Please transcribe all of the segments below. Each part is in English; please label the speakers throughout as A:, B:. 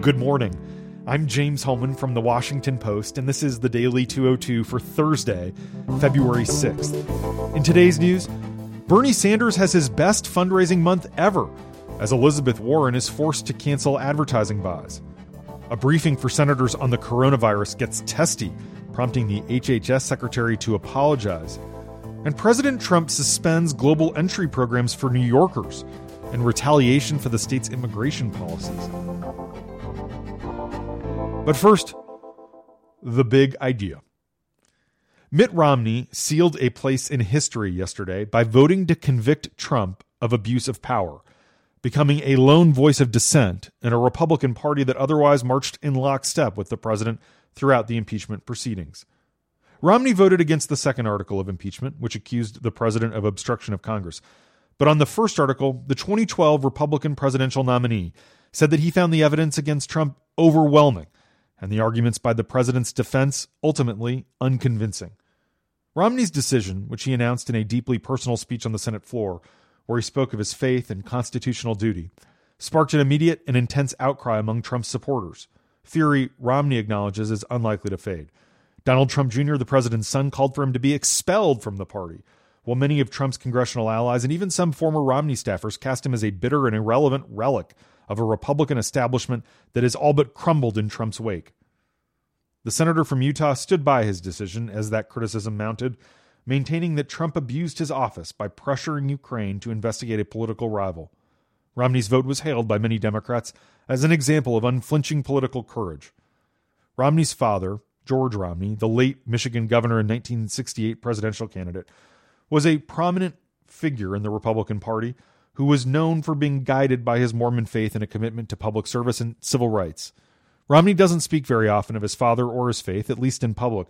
A: Good morning. I'm James Hohmann from the Washington Post, and this is the Daily 202 for Thursday, February 6th. In today's news, Bernie Sanders has his best fundraising month ever as Elizabeth Warren is forced to cancel advertising buys. A briefing for senators on the coronavirus gets testy, prompting the HHS secretary to apologize. And President Trump suspends global entry programs for New Yorkers in retaliation for the state's immigration policies. But first, the big idea. Mitt Romney sealed a place in history yesterday by voting to convict Trump of abuse of power, becoming a lone voice of dissent in a Republican Party that otherwise marched in lockstep with the president throughout the impeachment proceedings. Romney voted against the second article of impeachment, which accused the president of obstruction of Congress. But on the first article, the 2012 Republican presidential nominee said that he found the evidence against Trump overwhelming and the arguments by the president's defense ultimately unconvincing. Romney's decision, which he announced in a deeply personal speech on the Senate floor, where he spoke of his faith and constitutional duty, sparked an immediate and intense outcry among Trump's supporters. Fury Romney acknowledges is unlikely to fade. Donald Trump Jr., the president's son, called for him to be expelled from the party, while many of Trump's congressional allies and even some former Romney staffers cast him as a bitter and irrelevant relic of a Republican establishment that has all but crumbled in Trump's wake. The senator from Utah stood by his decision as that criticism mounted, maintaining that Trump abused his office by pressuring Ukraine to investigate a political rival. Romney's vote was hailed by many Democrats as an example of unflinching political courage. Romney's father, George Romney, the late Michigan governor and 1968 presidential candidate, was a prominent figure in the Republican Party who was known for being guided by his Mormon faith and a commitment to public service and civil rights. Romney doesn't speak very often of his father or his faith, at least in public,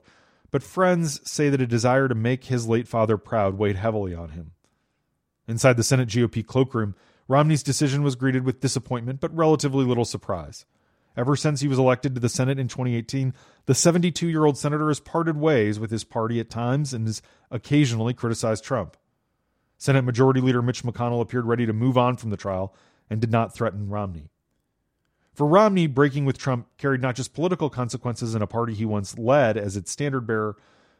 A: but friends say that a desire to make his late father proud weighed heavily on him. Inside the Senate GOP cloakroom, Romney's decision was greeted with disappointment but relatively little surprise. Ever since he was elected to the Senate in 2018, the 72 year old senator has parted ways with his party at times and has occasionally criticized Trump. Senate Majority Leader Mitch McConnell appeared ready to move on from the trial and did not threaten Romney. For Romney, breaking with Trump carried not just political consequences in a party he once led as its standard bearer,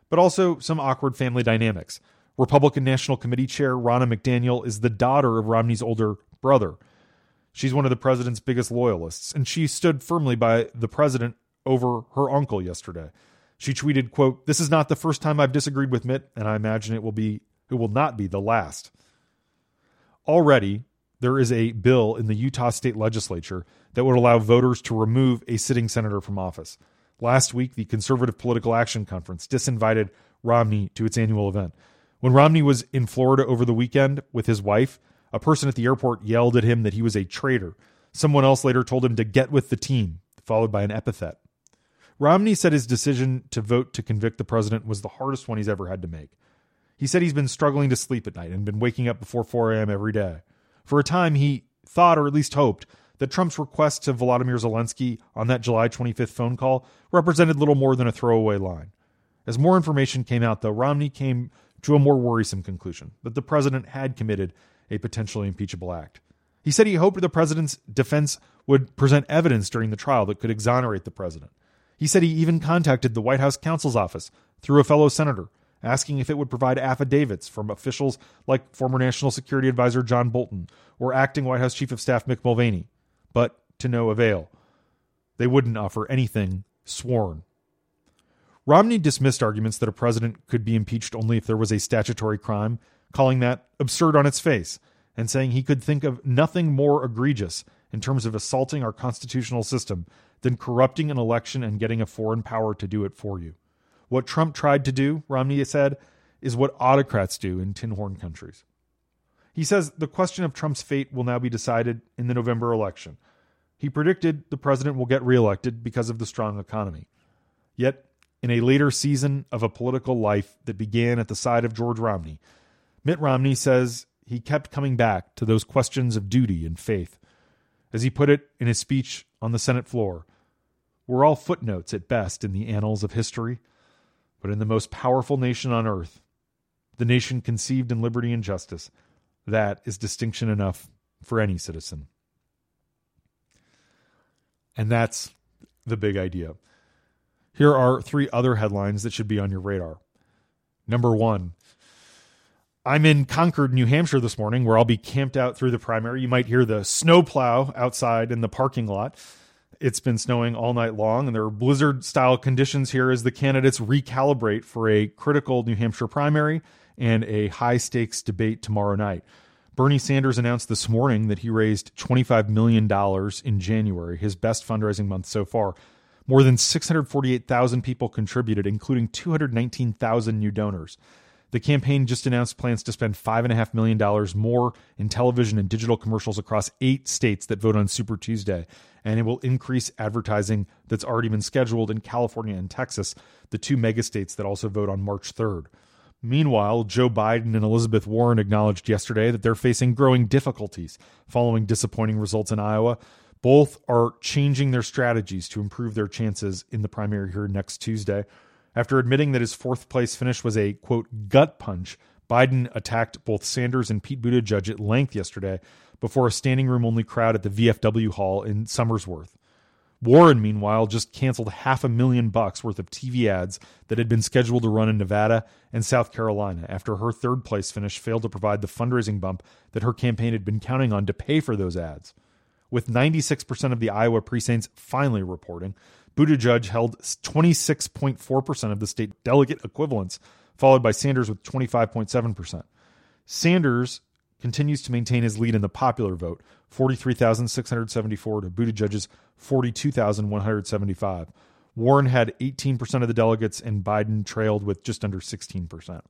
A: but also some awkward family dynamics. Republican National Committee Chair Ronna McDaniel is the daughter of Romney's older brother. She's one of the president's biggest loyalists, and she stood firmly by the president over her uncle yesterday. She tweeted, quote, This is not the first time I've disagreed with Mitt, and I imagine it will be it will not be the last. Already, there is a bill in the Utah state legislature that would allow voters to remove a sitting senator from office. Last week, the Conservative Political Action Conference disinvited Romney to its annual event. When Romney was in Florida over the weekend with his wife, a person at the airport yelled at him that he was a traitor. Someone else later told him to get with the team, followed by an epithet. Romney said his decision to vote to convict the president was the hardest one he's ever had to make. He said he's been struggling to sleep at night and been waking up before 4 a.m. every day. For a time, he thought, or at least hoped, that Trump's request to Volodymyr Zelensky on that July 25th phone call represented little more than a throwaway line. As more information came out, though, Romney came to a more worrisome conclusion that the president had committed a potentially impeachable act. He said he hoped the president's defense would present evidence during the trial that could exonerate the president. He said he even contacted the White House counsel's office through a fellow senator asking if it would provide affidavits from officials like former National Security Advisor John Bolton or acting White House Chief of Staff Mick Mulvaney, but to no avail. They wouldn't offer anything sworn. Romney dismissed arguments that a president could be impeached only if there was a statutory crime, calling that absurd on its face, and saying he could think of nothing more egregious in terms of assaulting our constitutional system than corrupting an election and getting a foreign power to do it for you. What Trump tried to do, Romney said, is what autocrats do in tin horn countries. He says the question of Trump's fate will now be decided in the November election. He predicted the president will get reelected because of the strong economy. Yet, in a later season of a political life that began at the side of George Romney, Mitt Romney says he kept coming back to those questions of duty and faith. As he put it in his speech on the Senate floor, we're all footnotes at best in the annals of history but in the most powerful nation on earth, the nation conceived in liberty and justice, that is distinction enough for any citizen. And that's the big idea. Here are three other headlines that should be on your radar. Number one, I'm in Concord, New Hampshire this morning, where I'll be camped out through the primary. You might hear the snowplow outside in the parking lot. It's been snowing all night long, and there are blizzard style conditions here as the candidates recalibrate for a critical New Hampshire primary and a high stakes debate tomorrow night. Bernie Sanders announced this morning that he raised $25 million in January, his best fundraising month so far. More than 648,000 people contributed, including 219,000 new donors. The campaign just announced plans to spend $5.5 million more in television and digital commercials across eight states that vote on Super Tuesday. And it will increase advertising that's already been scheduled in California and Texas, the two mega states that also vote on March 3rd. Meanwhile, Joe Biden and Elizabeth Warren acknowledged yesterday that they're facing growing difficulties following disappointing results in Iowa. Both are changing their strategies to improve their chances in the primary here next Tuesday. After admitting that his fourth place finish was a quote gut punch, Biden attacked both Sanders and Pete Buttigieg at length yesterday before a standing room only crowd at the VFW hall in Somersworth. Warren, meanwhile, just canceled half a million bucks worth of TV ads that had been scheduled to run in Nevada and South Carolina after her third place finish failed to provide the fundraising bump that her campaign had been counting on to pay for those ads. With 96% of the Iowa precincts finally reporting, Buttigieg held 26.4% of the state delegate equivalents, followed by Sanders with 25.7%. Sanders continues to maintain his lead in the popular vote, 43,674 to Buttigieg's 42,175. Warren had 18% of the delegates, and Biden trailed with just under 16%.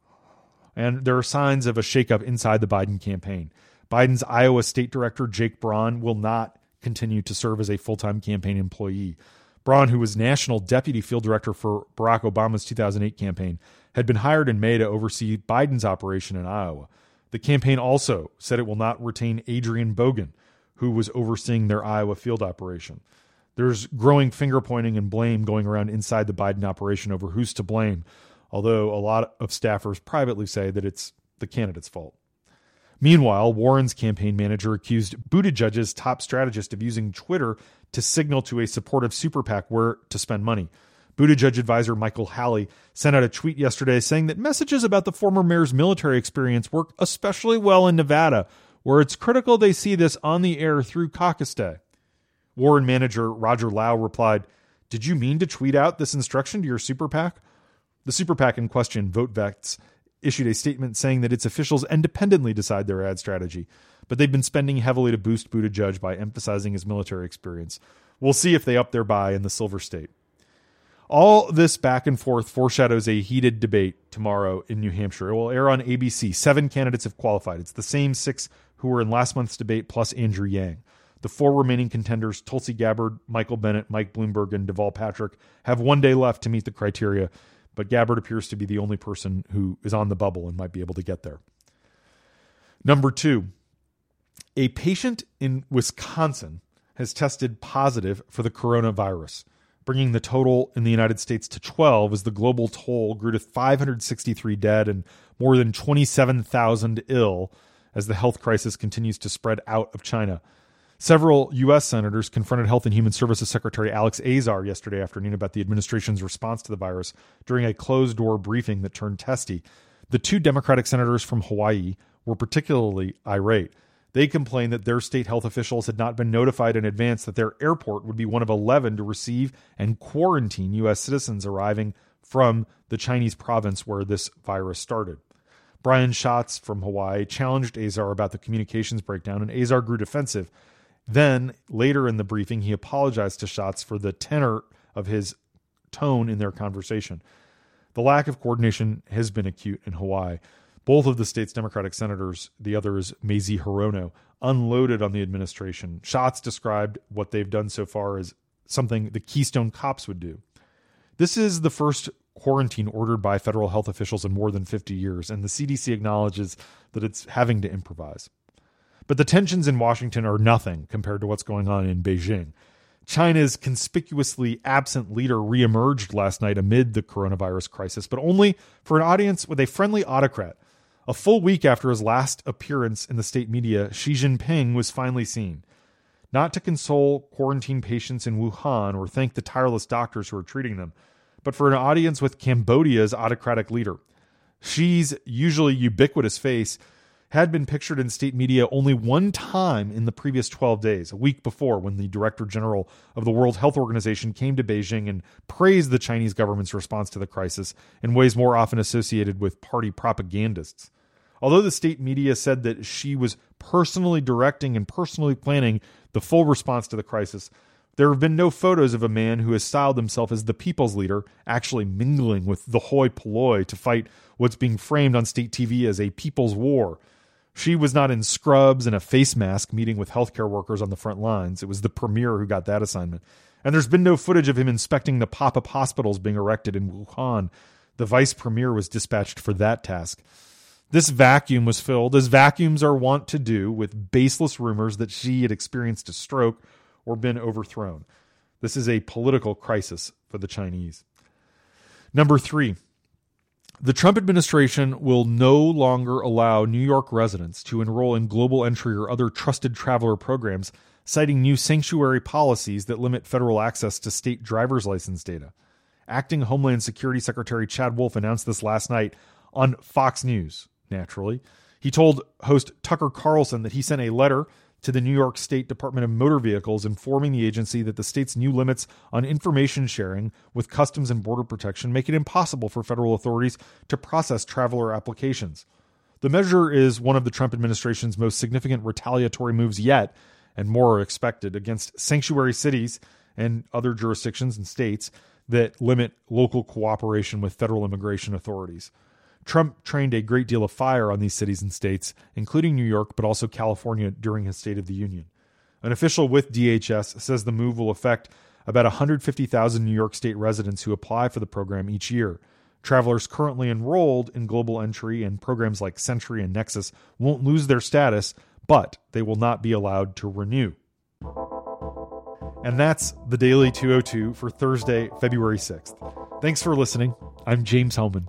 A: And there are signs of a shakeup inside the Biden campaign. Biden's Iowa state director, Jake Braun, will not continue to serve as a full time campaign employee. Braun, who was national deputy field director for Barack Obama's 2008 campaign, had been hired in May to oversee Biden's operation in Iowa. The campaign also said it will not retain Adrian Bogan, who was overseeing their Iowa field operation. There's growing finger pointing and blame going around inside the Biden operation over who's to blame, although a lot of staffers privately say that it's the candidate's fault. Meanwhile, Warren's campaign manager accused Buttigieg's top strategist of using Twitter to signal to a supportive super PAC where to spend money. Buttigieg advisor Michael Halle sent out a tweet yesterday saying that messages about the former mayor's military experience work especially well in Nevada, where it's critical they see this on the air through caucus day. Warren manager Roger Lau replied, Did you mean to tweet out this instruction to your super PAC? The super PAC in question, VoteVets, issued a statement saying that its officials independently decide their ad strategy, but they've been spending heavily to boost Buttigieg by emphasizing his military experience. We'll see if they up their buy in the Silver State. All this back and forth foreshadows a heated debate tomorrow in New Hampshire. It will air on ABC. Seven candidates have qualified. It's the same six who were in last month's debate, plus Andrew Yang. The four remaining contenders, Tulsi Gabbard, Michael Bennet, Mike Bloomberg, and Deval Patrick, have one day left to meet the criteria but Gabbard appears to be the only person who is on the bubble and might be able to get there. Number two, a patient in Wisconsin has tested positive for the coronavirus, bringing the total in the United States to 12 as the global toll grew to 563 dead and more than 27,000 ill as the health crisis continues to spread out of China. Several U.S. senators confronted Health and Human Services Secretary Alex Azar yesterday afternoon about the administration's response to the virus during a closed door briefing that turned testy. The two Democratic senators from Hawaii were particularly irate. They complained that their state health officials had not been notified in advance that their airport would be one of 11 to receive and quarantine U.S. citizens arriving from the Chinese province where this virus started. Brian Schatz from Hawaii challenged Azar about the communications breakdown, and Azar grew defensive then, later in the briefing, he apologized to Schatz for the tenor of his tone in their conversation. The lack of coordination has been acute in Hawaii. Both of the state's Democratic senators, the other is Mazie Hirono, unloaded on the administration. Schatz described what they've done so far as something the Keystone Cops would do. This is the first quarantine ordered by federal health officials in more than 50 years, and the CDC acknowledges that it's having to improvise. But the tensions in Washington are nothing compared to what's going on in Beijing. China's conspicuously absent leader reemerged last night amid the coronavirus crisis, but only for an audience with a friendly autocrat. A full week after his last appearance in the state media, Xi Jinping was finally seen. not to console quarantine patients in Wuhan or thank the tireless doctors who are treating them, but for an audience with Cambodia's autocratic leader. Xi's usually ubiquitous face had been pictured in state media only one time in the previous 12 days, a week before, when the Director General of the World Health Organization came to Beijing and praised the Chinese government's response to the crisis in ways more often associated with party propagandists. Although the state media said that Xi was personally directing and personally planning the full response to the crisis, there have been no photos of a man who has styled himself as the people's leader actually mingling with the hoi polloi to fight what's being framed on state TV as a people's war. Xi was not in scrubs and a face mask meeting with healthcare workers on the front lines. It was the premier who got that assignment. And there's been no footage of him inspecting the pop up hospitals being erected in Wuhan. The vice premier was dispatched for that task. This vacuum was filled, as vacuums are wont to do, with baseless rumors that Xi had experienced a stroke or been overthrown. This is a political crisis for the Chinese. Number three, the Trump administration will no longer allow New York residents to enroll in global entry or other trusted traveler programs, citing new sanctuary policies that limit federal access to state driver's license data. Acting Homeland Security Secretary Chad Wolf announced this last night on Fox News, naturally. He told host Tucker Carlson that he sent a letter to the New York State Department of Motor Vehicles informing the agency that the state's new limits on information sharing with Customs and Border Protection make it impossible for federal authorities to process traveler applications. The measure is one of the Trump administration's most significant retaliatory moves yet, and more are expected against sanctuary cities and other jurisdictions and states that limit local cooperation with federal immigration authorities. Trump trained a great deal of fire on these cities and states, including New York, but also California during his State of the Union. An official with DHS says the move will affect about 150,000 New York State residents who apply for the program each year. Travelers currently enrolled in Global Entry and programs like SENTRI and Nexus won't lose their status, but they will not be allowed to renew. And that's the Daily 202 for Thursday, February 6th. Thanks for listening. I'm James Hohmann.